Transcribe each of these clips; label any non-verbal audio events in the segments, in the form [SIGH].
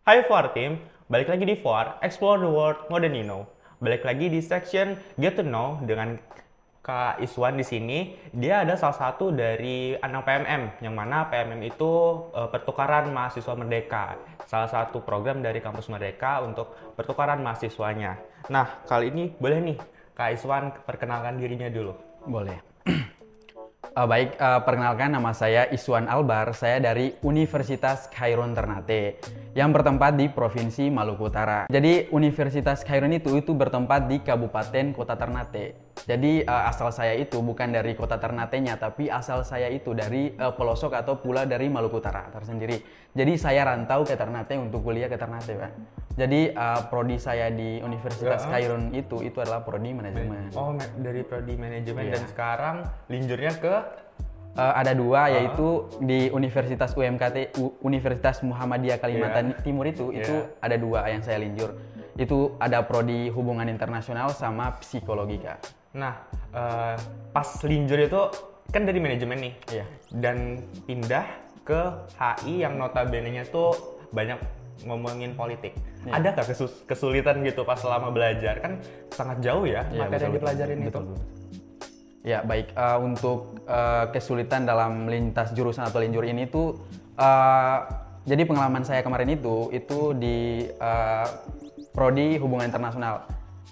Hai For Team, balik lagi di For Explore the World More Than You Know. Balik lagi di section Get to Know dengan Kak Iswan di sini. Dia ada salah satu dari anak PMM, yang mana PMM itu eh, pertukaran mahasiswa merdeka. Salah satu program dari kampus Merdeka untuk pertukaran mahasiswanya. Nah, kali ini boleh nih Kak Iswan perkenalkan dirinya dulu. Boleh. [CLEARS THROAT] Eh, baik, eh, perkenalkan nama saya Iswan Albar. Saya dari Universitas Khairun Ternate yang bertempat di Provinsi Maluku Utara. Jadi Universitas Khairun itu itu bertempat di Kabupaten Kota Ternate. Jadi eh, asal saya itu bukan dari Kota Ternate-nya, tapi asal saya itu dari eh, pelosok atau pulau dari Maluku Utara tersendiri. Jadi saya rantau ke Ternate untuk kuliah ke Ternate, Pak. Jadi eh, prodi saya di Universitas Ya. Khairun itu itu adalah prodi manajemen. Oh, dari prodi manajemen Iya. dan sekarang linjurnya ke Eh, ada dua yaitu di Universitas UMKT U- Universitas Muhammadiyah Kalimantan Timur itu itu Iya. ada dua yang saya linjur itu ada prodi hubungan internasional sama psikologi kak Nah, eh, pas linjur itu kan dari manajemen nih. Iya. Dan pindah ke HI yang notabene-nya tuh banyak ngomongin politik. Iya. Ada nggak kesulitan gitu pas selama belajar? Kan sangat jauh ya Iya, materi betul, yang dipelajarin betul, itu. betul, betul. Ya baik eh, untuk eh, kesulitan dalam lintas jurusan atau linjur ini tuh eh, jadi pengalaman saya kemarin itu itu di eh, prodi hubungan internasional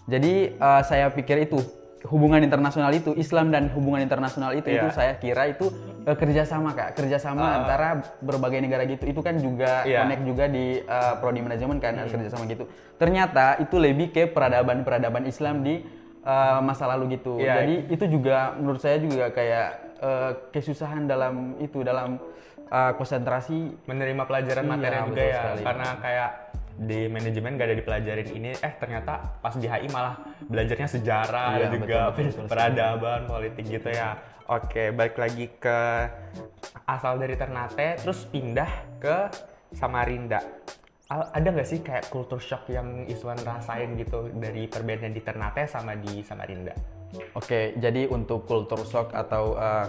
jadi eh, saya pikir itu hubungan internasional itu Islam dan hubungan internasional itu itu Iya. saya kira itu eh, kerjasama kak kerjasama Ah. antara berbagai negara gitu itu kan juga. Hmm. connect juga di eh, prodi manajemen kan ada kerjasama gitu ternyata itu lebih ke peradaban peradaban Islam di eh, masa lalu gitu Iya. jadi itu juga menurut saya juga kayak eh, kesusahan dalam itu dalam eh, konsentrasi Menerima pelajaran Iya, materi juga betul ya. sekali. Karena kayak di manajemen gak ada dipelajarin ini, eh ternyata pas di HI malah belajarnya sejarah Iya, juga, betul, betul, betul peradaban, politik gitu ya. Oke, balik lagi ke asal dari Ternate, terus pindah ke Samarinda. Ada nggak sih kayak culture shock yang Iswan rasain gitu dari perbedaan di Ternate sama di Samarinda? Oke, jadi untuk culture shock atau eh,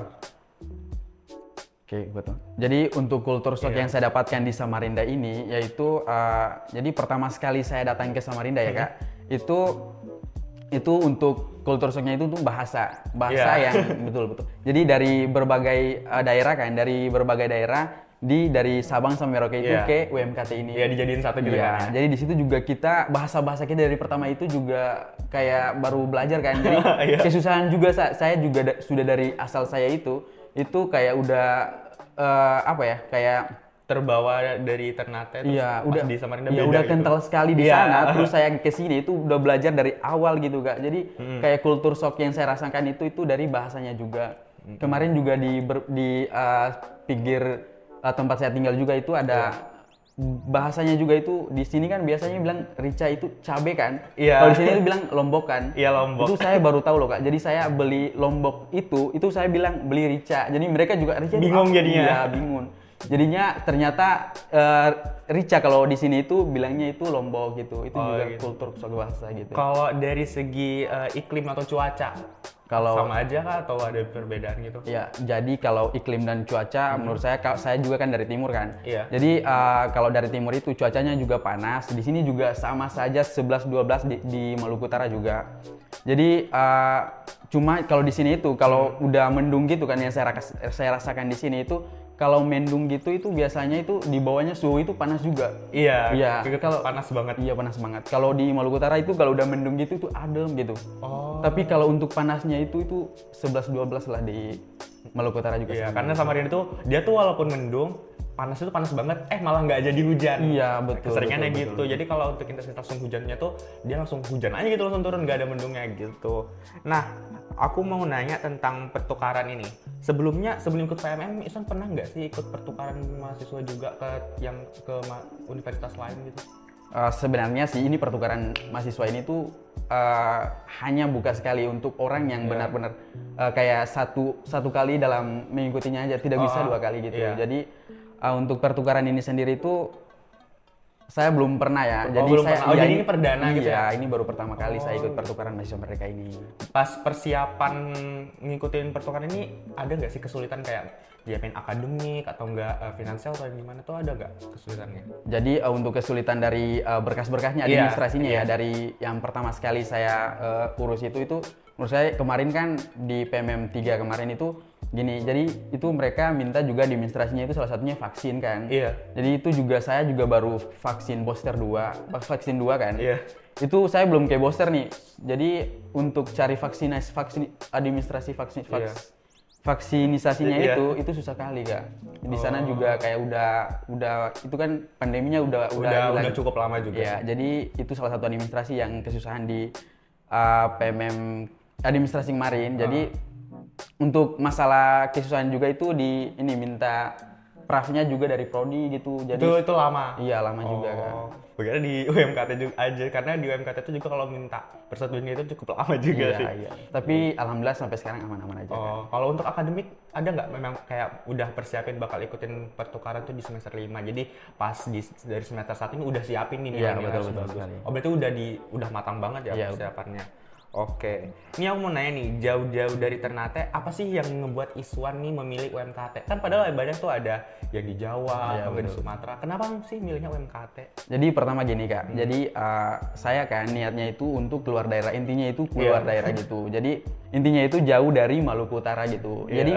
Oke, betul. Jadi untuk culture shock Iya. yang saya dapatkan di Samarinda ini yaitu eh, jadi pertama sekali saya datang ke Samarinda ya, Kak. Itu itu untuk culture shocknya itu tuh bahasa. Bahasa Iya. yang betul betul. Jadi dari berbagai eh, daerah kan, dari berbagai daerah di dari Sabang sampai Merauke itu Iya. ke UMKT ini. Ya dijadiin satu gitu Iya, kan? ya? jadi di situ juga kita bahasa-bahasa kita dari pertama itu juga kayak baru belajar kan. Jadi [LAUGHS] Iya. kesusahan juga sa- saya juga da- sudah dari asal saya itu itu kayak udah eh, apa ya? Kayak Terbawa dari Ternate terus iya pas udah di Samarinda iya, beda udah gitu. kental sekali di Iya. sana [LAUGHS] terus saya ke sini itu udah belajar dari awal gitu Kak. Jadi Hmm. kayak kultur shock yang saya rasakan itu itu dari bahasanya juga. Hmm. Kemarin juga di ber- di eh, pinggir eh, tempat saya tinggal juga itu ada Iya. bahasanya juga itu di sini kan biasanya bilang rica itu cabe kan. Iya. Kalau di sini itu bilang lombok kan. Iya, Lombok. Itu saya baru tahu loh Kak. Jadi saya beli lombok itu itu saya bilang beli rica. Jadi mereka juga rica Bingung jadinya. Iya, bingung. Jadinya ternyata eh, rica kalau di sini itu bilangnya itu lombok gitu. Itu Oh, juga gitu. kultur suatu bahasa gitu. Kalau dari segi eh, iklim atau cuaca, Kalau sama aja kah atau ada perbedaan gitu? Ya, jadi kalau iklim dan cuaca menurut saya kalau saya juga kan dari timur kan. Iya. Jadi eh, kalau dari timur itu cuacanya juga panas. Di sini juga sama saja 11 12 di, di Maluku Utara juga. Jadi eh, cuma kalau di sini itu kalau udah mendung gitu kan yang saya saya rasakan di sini itu kalau mendung gitu itu biasanya itu di bawahnya suhu itu panas juga. Iya, Iya, kalau panas banget. Iya panas banget. Kalau di Maluku Utara itu kalau udah mendung gitu itu adem gitu. Oh, Tapi kalau untuk panasnya itu itu 11 12 lah di Maluku Utara juga. iya, karena Samarinda tuh dia tuh walaupun mendung, panas itu panas banget, eh malah nggak jadi hujan. Iya, betul, Keseringannya betul, gitu. Jadi kalau untuk intensitas langsung hujannya tuh dia langsung hujan aja gitu langsung turun, nggak ada mendungnya gitu. Nah, aku mau nanya tentang pertukaran ini. Sebelumnya sebelum ikut PMM, Isan pernah nggak sih ikut pertukaran mahasiswa juga ke yang ke universitas lain gitu? Eh, sebenarnya sih ini pertukaran mahasiswa ini tuh eh, hanya buka sekali untuk orang yang Iya. benar-benar eh, kayak satu satu kali dalam mengikutinya aja tidak bisa Oh, dua kali gitu. iya. Jadi eh, untuk pertukaran ini sendiri itu Saya belum pernah ya. Oh, jadi belum saya pernah. Oh, iya, jadi ini perdana iya, gitu ya? ini baru pertama kali saya ikut Oh. pertukaran mahasiswa mereka ini. Pas persiapan ngikutin pertukaran ini ada nggak sih kesulitan kayak nyiapin akademik atau enggak eh, finansial atau gimana tuh ada nggak kesulitannya? Jadi eh, untuk kesulitan dari eh, berkas-berkasnya Iya, administrasinya iya. ya dari yang pertama sekali saya eh, urus itu itu menurut saya kemarin kan di PMM 3 kemarin itu gini. Jadi itu mereka minta juga di administrasinya itu salah satunya vaksin kan. Iya. Jadi itu juga saya juga baru vaksin booster 2, vaksin 2 kan. Iya. Itu saya belum kayak booster nih. Jadi untuk cari vaksinasi vaksin administrasi vaksin Iya. vaks- vaksinisasinya Iya. itu itu susah kali kak. Di sana juga kayak udah udah itu kan pandeminya udah Udah udah, hilang. cukup lama juga. Ya, jadi itu salah satu administrasi yang kesusahan di uh, PMM administrasi kemarin. Jadi untuk masalah kesusahan juga itu di ini minta prafnya juga dari prodi gitu. Jadi Itu itu lama. iya lama juga kan. Oh, Bagaimana di UMKT juga aja karena di UMKT itu juga kalau minta persetujuannya itu cukup lama juga Iya, sih. iya. Tapi alhamdulillah sampai sekarang aman-aman aja. kan. Oh, kalau untuk akademik ada nggak memang kayak udah persiapin bakal ikutin pertukaran tuh di semester 5. Jadi pas di dari semester 1 ini udah siapin nih Iya, betul, betul bagus. sekali. Oh, berarti udah di udah matang banget ya Iya, persiapannya. Oke. Ini aku mau nanya nih, jauh-jauh dari Ternate, apa sih yang ngebuat Iswan nih memilih UMKT? Kan padahal banyak tuh ada yang di Jawa, Iya, atau di. Sumatera. Kenapa sih milihnya UMKT? Jadi pertama gini kak, jadi uh, saya kan niatnya itu untuk keluar daerah, intinya itu keluar Iya. daerah gitu. Jadi intinya itu jauh dari Maluku Utara gitu. Iya. Jadi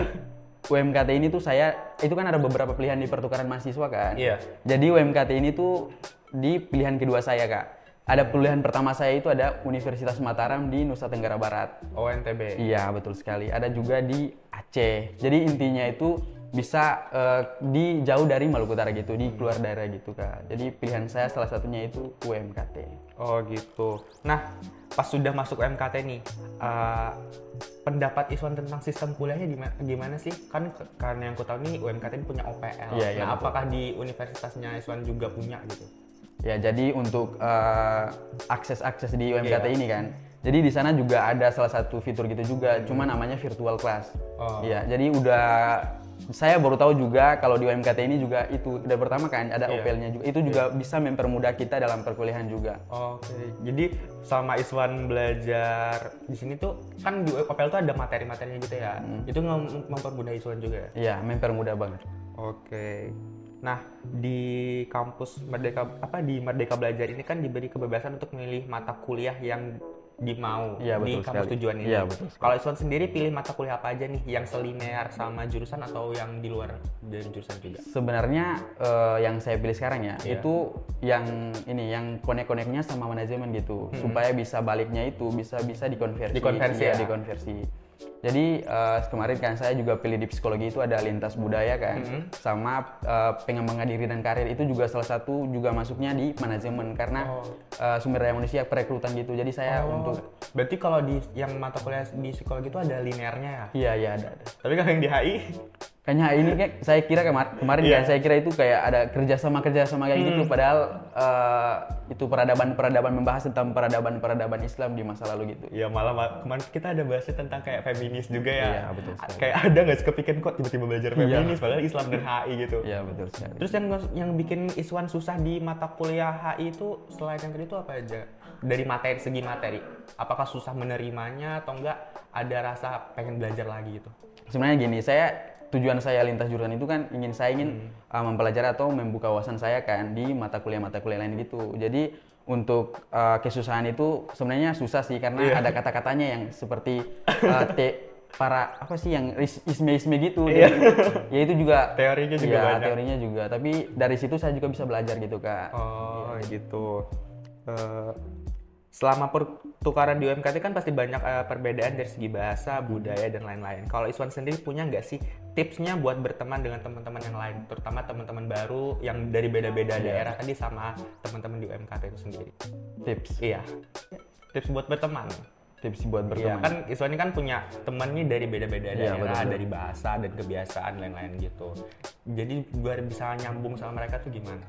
UMKT ini tuh saya, itu kan ada beberapa pilihan di pertukaran mahasiswa kan. Iya. Jadi UMKT ini tuh di pilihan kedua saya kak. Ada pilihan pertama saya itu ada Universitas Mataram di Nusa Tenggara Barat. ONTB. Iya betul sekali. Ada juga di Aceh. Jadi intinya itu bisa eh, di jauh dari Maluku Utara gitu, di keluar daerah gitu kak. Jadi pilihan saya salah satunya itu UMKT. Oh gitu. Nah, pas sudah masuk UMKT nih, eh, pendapat Iswan tentang sistem kuliahnya gimana, gimana sih? Kan karena yang ku tahu nih UMKT ini punya OPL. Iya, iya, nah, betul. apakah di universitasnya Iswan juga punya gitu? Ya jadi untuk eh, akses-akses di UMKT Iya. ini kan. Jadi di sana juga ada salah satu fitur gitu juga, cuma namanya virtual class. Oh. Iya, jadi udah saya baru tahu juga kalau di UMKT ini juga itu udah pertama kan ada Iya. OPL-nya juga. Itu juga bisa mempermudah kita dalam perkuliahan juga. Oke. Jadi sama Iswan belajar di sini tuh kan di OPL tuh ada materi-materinya gitu ya. Hmm. Itu mem- mempermudah Iswan juga ya. Iya, mempermudah banget. Oke. Nah, di kampus Merdeka apa di Merdeka Belajar ini kan diberi kebebasan untuk memilih mata kuliah yang dimau Iya, di kampus sekali. tujuan ini. Iya, betul sekali. Kalau Iswan sendiri pilih mata kuliah apa aja nih yang selinear sama jurusan atau yang di luar dari jurusan juga? Sebenarnya eh, yang saya pilih sekarang ya Iya. itu yang ini yang konek-koneknya sama manajemen gitu supaya bisa baliknya itu bisa bisa dikonversi. Dikonversi Iya, ya? dikonversi. Jadi eh, kemarin kan saya juga pilih di psikologi itu ada lintas budaya kan sama eh, pengembangan diri dan karir itu juga salah satu juga masuknya di manajemen karena Oh. eh, sumber daya manusia perekrutan gitu. Jadi saya Oh, untuk berarti kalau di yang mata kuliah di psikologi itu ada linearnya ya. iya iya ada ada. Tapi kalau yang di HI Kayaknya ini kayak saya kira kemar- kemarin Iya. kan saya kira itu kayak ada kerjasama kerjasama kayak Hmm. gitu padahal eh, itu peradaban peradaban membahas tentang peradaban peradaban Islam di masa lalu gitu. ya malah ma- kemarin kita ada bahasnya tentang kayak feminis juga ya. Iya, betul sekali. Kayak ada nggak sih kepikiran kok tiba-tiba belajar Iya. feminis padahal Islam dan HI gitu. Iya betul sekali. Terus yang yang bikin Iswan susah di mata kuliah HI itu selain yang tadi itu apa aja? Dari materi segi materi, apakah susah menerimanya atau enggak ada rasa pengen belajar lagi gitu? Sebenarnya gini saya tujuan saya lintas jurusan itu kan ingin saya ingin Hmm. uh, mempelajari atau membuka wawasan saya kan di mata kuliah-mata kuliah lain gitu. Jadi untuk uh, kesusahan itu sebenarnya susah sih karena Iya. ada kata-katanya yang seperti uh, [LAUGHS] te para apa sih yang is- isme-isme gitu. Jadi, ya itu juga Teorinya juga Iya, banyak. teorinya juga. Tapi dari situ saya juga bisa belajar gitu kak. Oh gitu. Eh, selama pertukaran di UMKT kan pasti banyak eh, perbedaan dari segi bahasa, budaya dan lain-lain. Kalau Iswan sendiri punya nggak sih tipsnya buat berteman dengan teman-teman yang lain, terutama teman-teman baru yang dari beda-beda Iya. daerah tadi sama teman-teman di UMKT itu sendiri? Tips, Iya. Tips buat berteman. tips buat Iya, berteman. kan Iswan ini kan punya temannya dari beda-beda Iya, daerah, betul. dari bahasa dan kebiasaan lain-lain gitu. Jadi biar bisa nyambung sama mereka tuh gimana?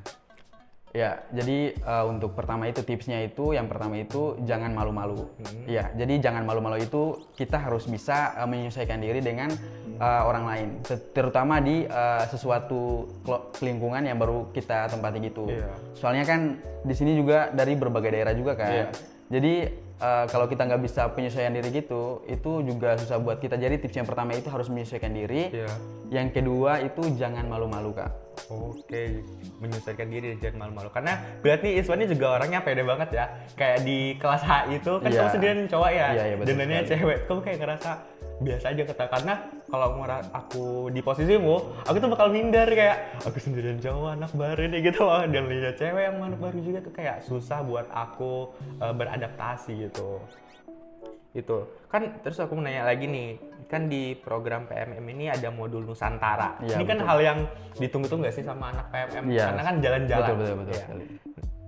Ya, jadi uh, untuk pertama itu tipsnya itu yang pertama itu jangan malu-malu. Hmm. Ya, jadi jangan malu-malu itu kita harus bisa uh, menyesuaikan diri dengan uh, orang lain, Ter- terutama di uh, sesuatu lingkungan yang baru kita tempati gitu. Iya. Soalnya kan di sini juga dari berbagai daerah juga kan. Iya. Jadi uh, kalau kita nggak bisa penyesuaian diri gitu, itu juga susah buat kita. Jadi tips yang pertama itu harus menyesuaikan diri. Iya. Yang kedua itu jangan malu-malu kak. Oke, menyesuaikan diri dan jangan malu-malu. Karena berarti Iswan ini juga orangnya pede banget ya. Kayak di kelas H itu kan Iya. kamu sendirian cowok ya, dan dananya sekali. cewek. Kamu kayak ngerasa biasa aja kata karena kalau aku di posisimu, aku tuh bakal minder kayak aku sendirian cowok anak baru nih gitu loh. Dan lihat cewek yang anak baru juga tuh kayak susah buat aku eh, beradaptasi gitu. Itu kan terus aku nanya lagi nih kan di program PMM ini ada modul Nusantara. Iya, ini kan betul. hal yang ditunggu-tunggu gak sih sama anak PMM? Iya. Karena kan jalan-jalan. Betul betul betul sekali.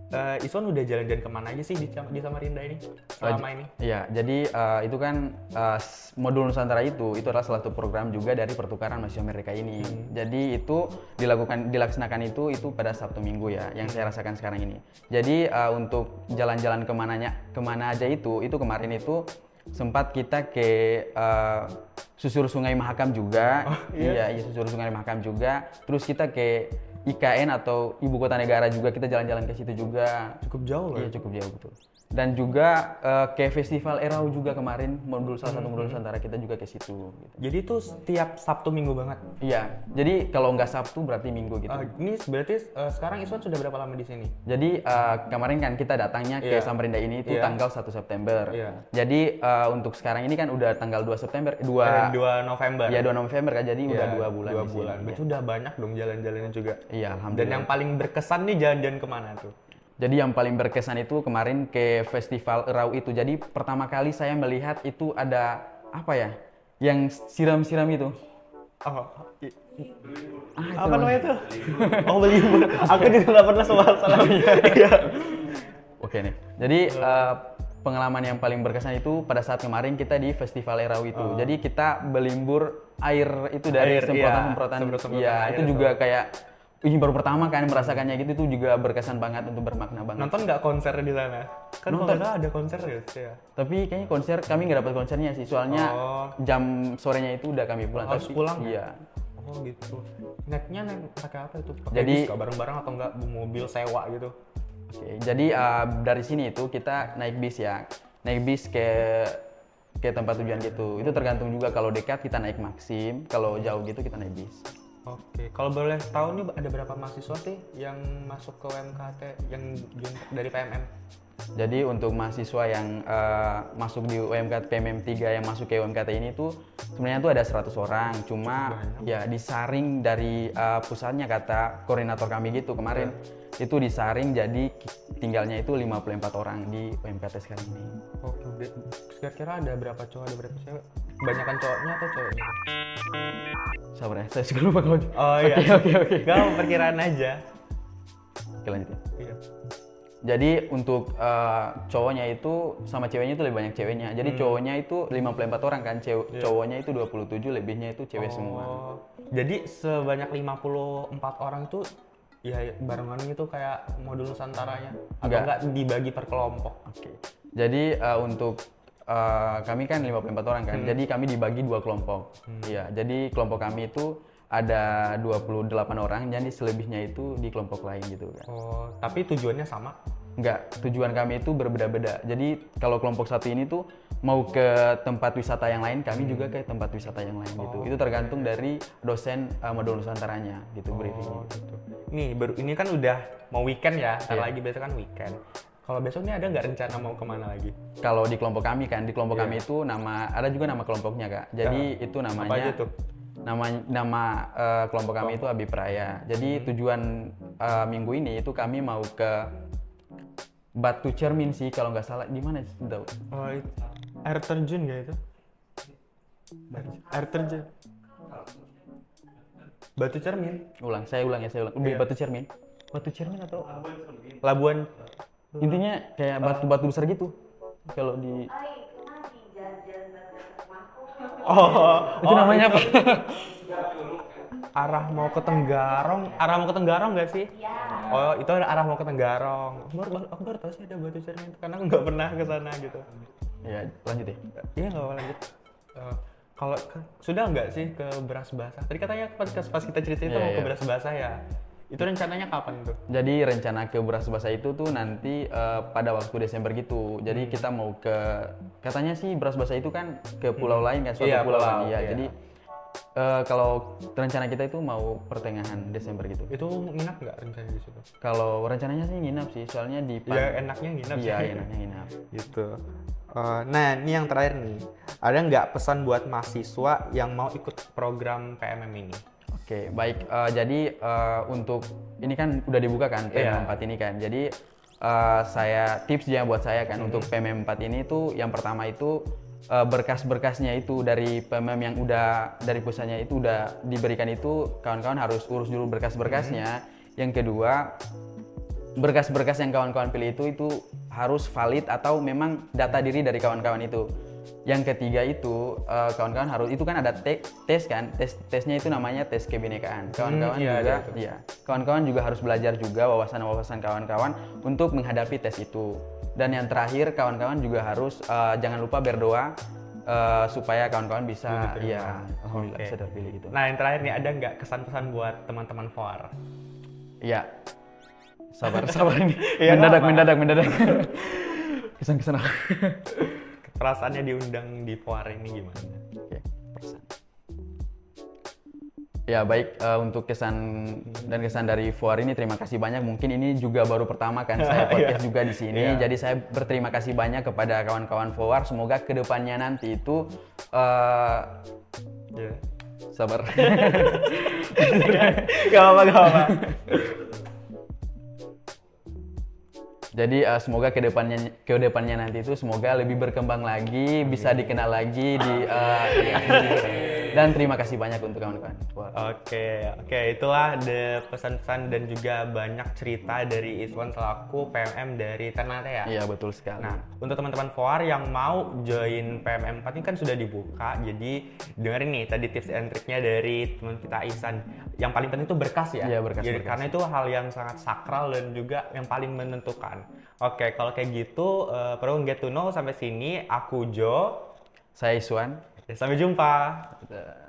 Eh, Iswan udah jalan-jalan ke mana aja sih di, di Samarinda ini selama ini? Iya, jadi uh, itu kan uh, modul Nusantara itu itu adalah salah satu program juga dari pertukaran mahasiswa mereka ini. Jadi itu dilakukan dilaksanakan itu itu pada Sabtu Minggu ya, yang saya rasakan sekarang ini. Jadi uh, untuk jalan-jalan ke mananya ke mana aja itu itu kemarin itu sempat kita ke uh, susur Sungai Mahakam juga, iya, iya susur Sungai Mahakam juga. Terus kita ke IKN atau ibu kota negara juga kita jalan-jalan ke situ juga. Cukup jauh loh. Iya cukup jauh betul. Dan juga eh, ke festival Erau juga kemarin modul salah satu modul Nusantara kita juga ke situ. gitu. Jadi itu setiap Sabtu Minggu banget. Iya. Jadi kalau nggak Sabtu berarti Minggu gitu. Eh, ini berarti eh, sekarang Iswan sudah berapa lama di sini? Jadi eh, kemarin kan kita datangnya ke Iya. Samarinda ini itu Iya. tanggal 1 September. Iya. Jadi eh, untuk sekarang ini kan udah tanggal 2 September, 2 Eh, 2 November. ya 2 November kan jadi udah Iya, dua bulan Dua bulan. Berarti udah banyak dong jalan-jalannya juga. Iya, Dan yang paling berkesan nih jalan-jalan ke mana tuh? Jadi yang paling berkesan itu kemarin ke festival Erau itu. Jadi pertama kali saya melihat itu ada apa ya? Yang siram-siram itu. Oh, Ah, itu apa namanya tuh? oh beli Aku juga nggak pernah soal salah. [LAUGHS] Iya. Oke nih. Jadi eh, pengalaman yang paling berkesan itu pada saat kemarin kita di festival Erau itu. Jadi kita belimbur air itu dari iya. semprotan-semprotan. Iya, air itu itu. juga kayak Ih, baru pertama kan merasakannya gitu itu juga berkesan banget untuk bermakna banget. Nonton nggak konser di sana? Kan kalau Nonton. nggak salah ada konser ya? ya? Tapi kayaknya konser kami nggak dapat konsernya sih, soalnya Oh. jam sorenya itu udah kami pulang. Harus Tapi- pulang? Iya. Oh gitu. Naiknya naik pakai apa itu? Pakai Jadi- bareng-bareng atau nggak mobil sewa gitu? Oke, jadi uh, dari sini itu kita naik bis ya, naik bis ke ke tempat tujuan gitu. Itu tergantung juga kalau dekat kita naik Maxim, kalau jauh gitu kita naik bis. Oke, kalau boleh tahu nih ada berapa mahasiswa sih yang masuk ke UMKT yang dari PMM? Jadi untuk mahasiswa yang uh, masuk di UMKT PMM 3 yang masuk ke UMKT ini tuh sebenarnya tuh ada 100 orang, cuma ya disaring dari uh, pusatnya kata koordinator kami gitu kemarin. Itu disaring jadi tinggalnya itu 54 orang di UMKT sekarang ini. Oke, be- kira-kira ada berapa cowok, ada berapa cewek? Banyakan cowoknya atau ceweknya? Sabar ya, saya juga lupa kalau Oh iya. Oke, oke, oke. Gak mau perkiraan aja. Oke lanjut ya. Iya. Jadi untuk eh, cowoknya itu sama ceweknya itu lebih banyak ceweknya. Jadi Hmm. cowoknya itu 54 orang kan, cew- Iya. cowoknya itu 27, lebihnya itu cewek semua. Oh, jadi sebanyak 54 orang itu ya barengan itu kayak modul Nusantaranya atau Enggak. enggak dibagi per kelompok? Oke. Jadi eh, untuk eh, kami kan 54 orang kan. Hmm. Jadi kami dibagi dua kelompok. Iya, jadi kelompok kami itu ada 28 orang, jadi selebihnya itu di kelompok lain gitu kan. Oh, tapi tujuannya sama? Enggak, tujuan kami itu berbeda-beda. Jadi kalau kelompok satu ini tuh mau ke tempat wisata yang lain, kami juga ke tempat wisata yang lain gitu. Itu tergantung dari dosen uh, modul Nusantaranya gitu briefingnya. Oh, gitu. Nih, baru ini kan udah mau weekend ya, Iya. lagi besok kan weekend. Kalau besok nih ada nggak rencana mau ke mana lagi? Kalau di kelompok kami kan, di kelompok Iya. kami itu nama ada juga nama kelompoknya kak. Jadi itu namanya Apa aja tuh? nama nama uh, kelompok kami itu Abipraya. Jadi Hmm. tujuan uh, minggu ini itu kami mau ke Batu Cermin sih kalau nggak salah. Di mana sih, Daud? Oh, itu. air terjun nggak itu? Air terjun. Batu cermin. Ulang, saya ulang ya, saya ulang. Lebih Iya. Batu Cermin. Batu cermin atau Labuan Intinya kayak batu-batu besar gitu. Kalau di Oh, itu namanya apa? Arah mau ke Tenggarong, arah mau ke Tenggarong nggak sih? Oh, itu ada arah mau ke Tenggarong. Aku baru, aku baru tahu sih ada batu cermin itu karena aku nggak pernah ke sana gitu. ya, lanjut ya. Iya nggak apa lanjut. Eh, kalau ke- sudah nggak sih ke beras basah? Tadi katanya pas, pas kita cerita itu Iya, mau ke iya. beras basah ya. Itu rencananya kapan tuh? Jadi rencana ke beras basah itu tuh nanti eh, pada waktu Desember gitu. Hmm. Jadi kita mau ke katanya sih beras basah itu kan ke pulau lain kan suatu Iya, pulau, pulau, Iya. iya. Jadi eh, kalau rencana kita itu mau pertengahan Desember gitu. Itu nginap nggak rencananya di situ? Kalau rencananya sih nginap sih, soalnya di pan- Ya enaknya nginap Iya, sih. enaknya nginap. [LAUGHS] gitu. Eh, nah, ini yang terakhir nih. Ada nggak pesan buat mahasiswa yang mau ikut program PMM ini? Oke, baik. Eh, jadi eh, untuk ini kan udah dibuka kan Iya. PM4 ini kan. Jadi eh, saya tipsnya buat saya kan untuk PM4 ini tuh yang pertama itu berkas-berkasnya itu dari PMM yang udah dari pusatnya itu udah diberikan itu kawan-kawan harus urus dulu berkas-berkasnya. Yang kedua berkas-berkas yang kawan-kawan pilih itu itu harus valid atau memang data diri dari kawan-kawan itu. Yang ketiga itu eh, kawan-kawan harus itu kan ada te- tes kan, tes tesnya itu namanya tes kebinekaan. Kawan-kawan iya, juga, itu. iya, kawan-kawan juga harus belajar juga wawasan-wawasan kawan-kawan untuk menghadapi tes itu. Dan yang terakhir kawan-kawan juga harus eh, jangan lupa berdoa eh, supaya kawan-kawan bisa, Diterima. iya, alhamdulillah Oke. bisa terpilih gitu. Nah, yang terakhir nih ada nggak kesan-pesan buat teman-teman FOAR? Iya. Sabar, [LAUGHS] sabar ini. Iya, mendadak, apa-apa. mendadak, mendadak. [LAUGHS] Kesan-kesan apa? [LAUGHS] Perasaannya diundang di FOAR ini gimana? Oke, persen. Ya baik eh, untuk kesan dan kesan dari Fuar ini terima kasih banyak. Mungkin ini juga baru pertama kan saya [LAUGHS] podcast juga di sini. Iya. Jadi saya berterima kasih banyak kepada kawan-kawan Fuar. Semoga ke depannya nanti itu eh, Ya. sabar. [LAUGHS] gak apa gak apa. [LAUGHS] Jadi eh, semoga ke depannya ke depannya nanti itu semoga lebih berkembang lagi, bisa dikenal lagi di eh, ya. Dan terima kasih banyak untuk kawan-kawan. Oke, oke itulah the pesan-pesan dan juga banyak cerita dari Iswan selaku PMM dari Ternate ya. Iya betul sekali. Nah, untuk teman-teman FOAR yang mau join PMM 4 ini kan sudah dibuka. Jadi dengerin nih tadi tips and triknya dari teman kita Ihsan. Yang paling penting itu berkas ya. Iya, berkas, Jadi, berkas. Karena itu hal yang sangat sakral dan juga yang paling menentukan. Oke, kalau kayak gitu uh, perlu get to know sampai sini. Aku Jo. Saya Iswan. Ya, Sampai jumpa. Eh,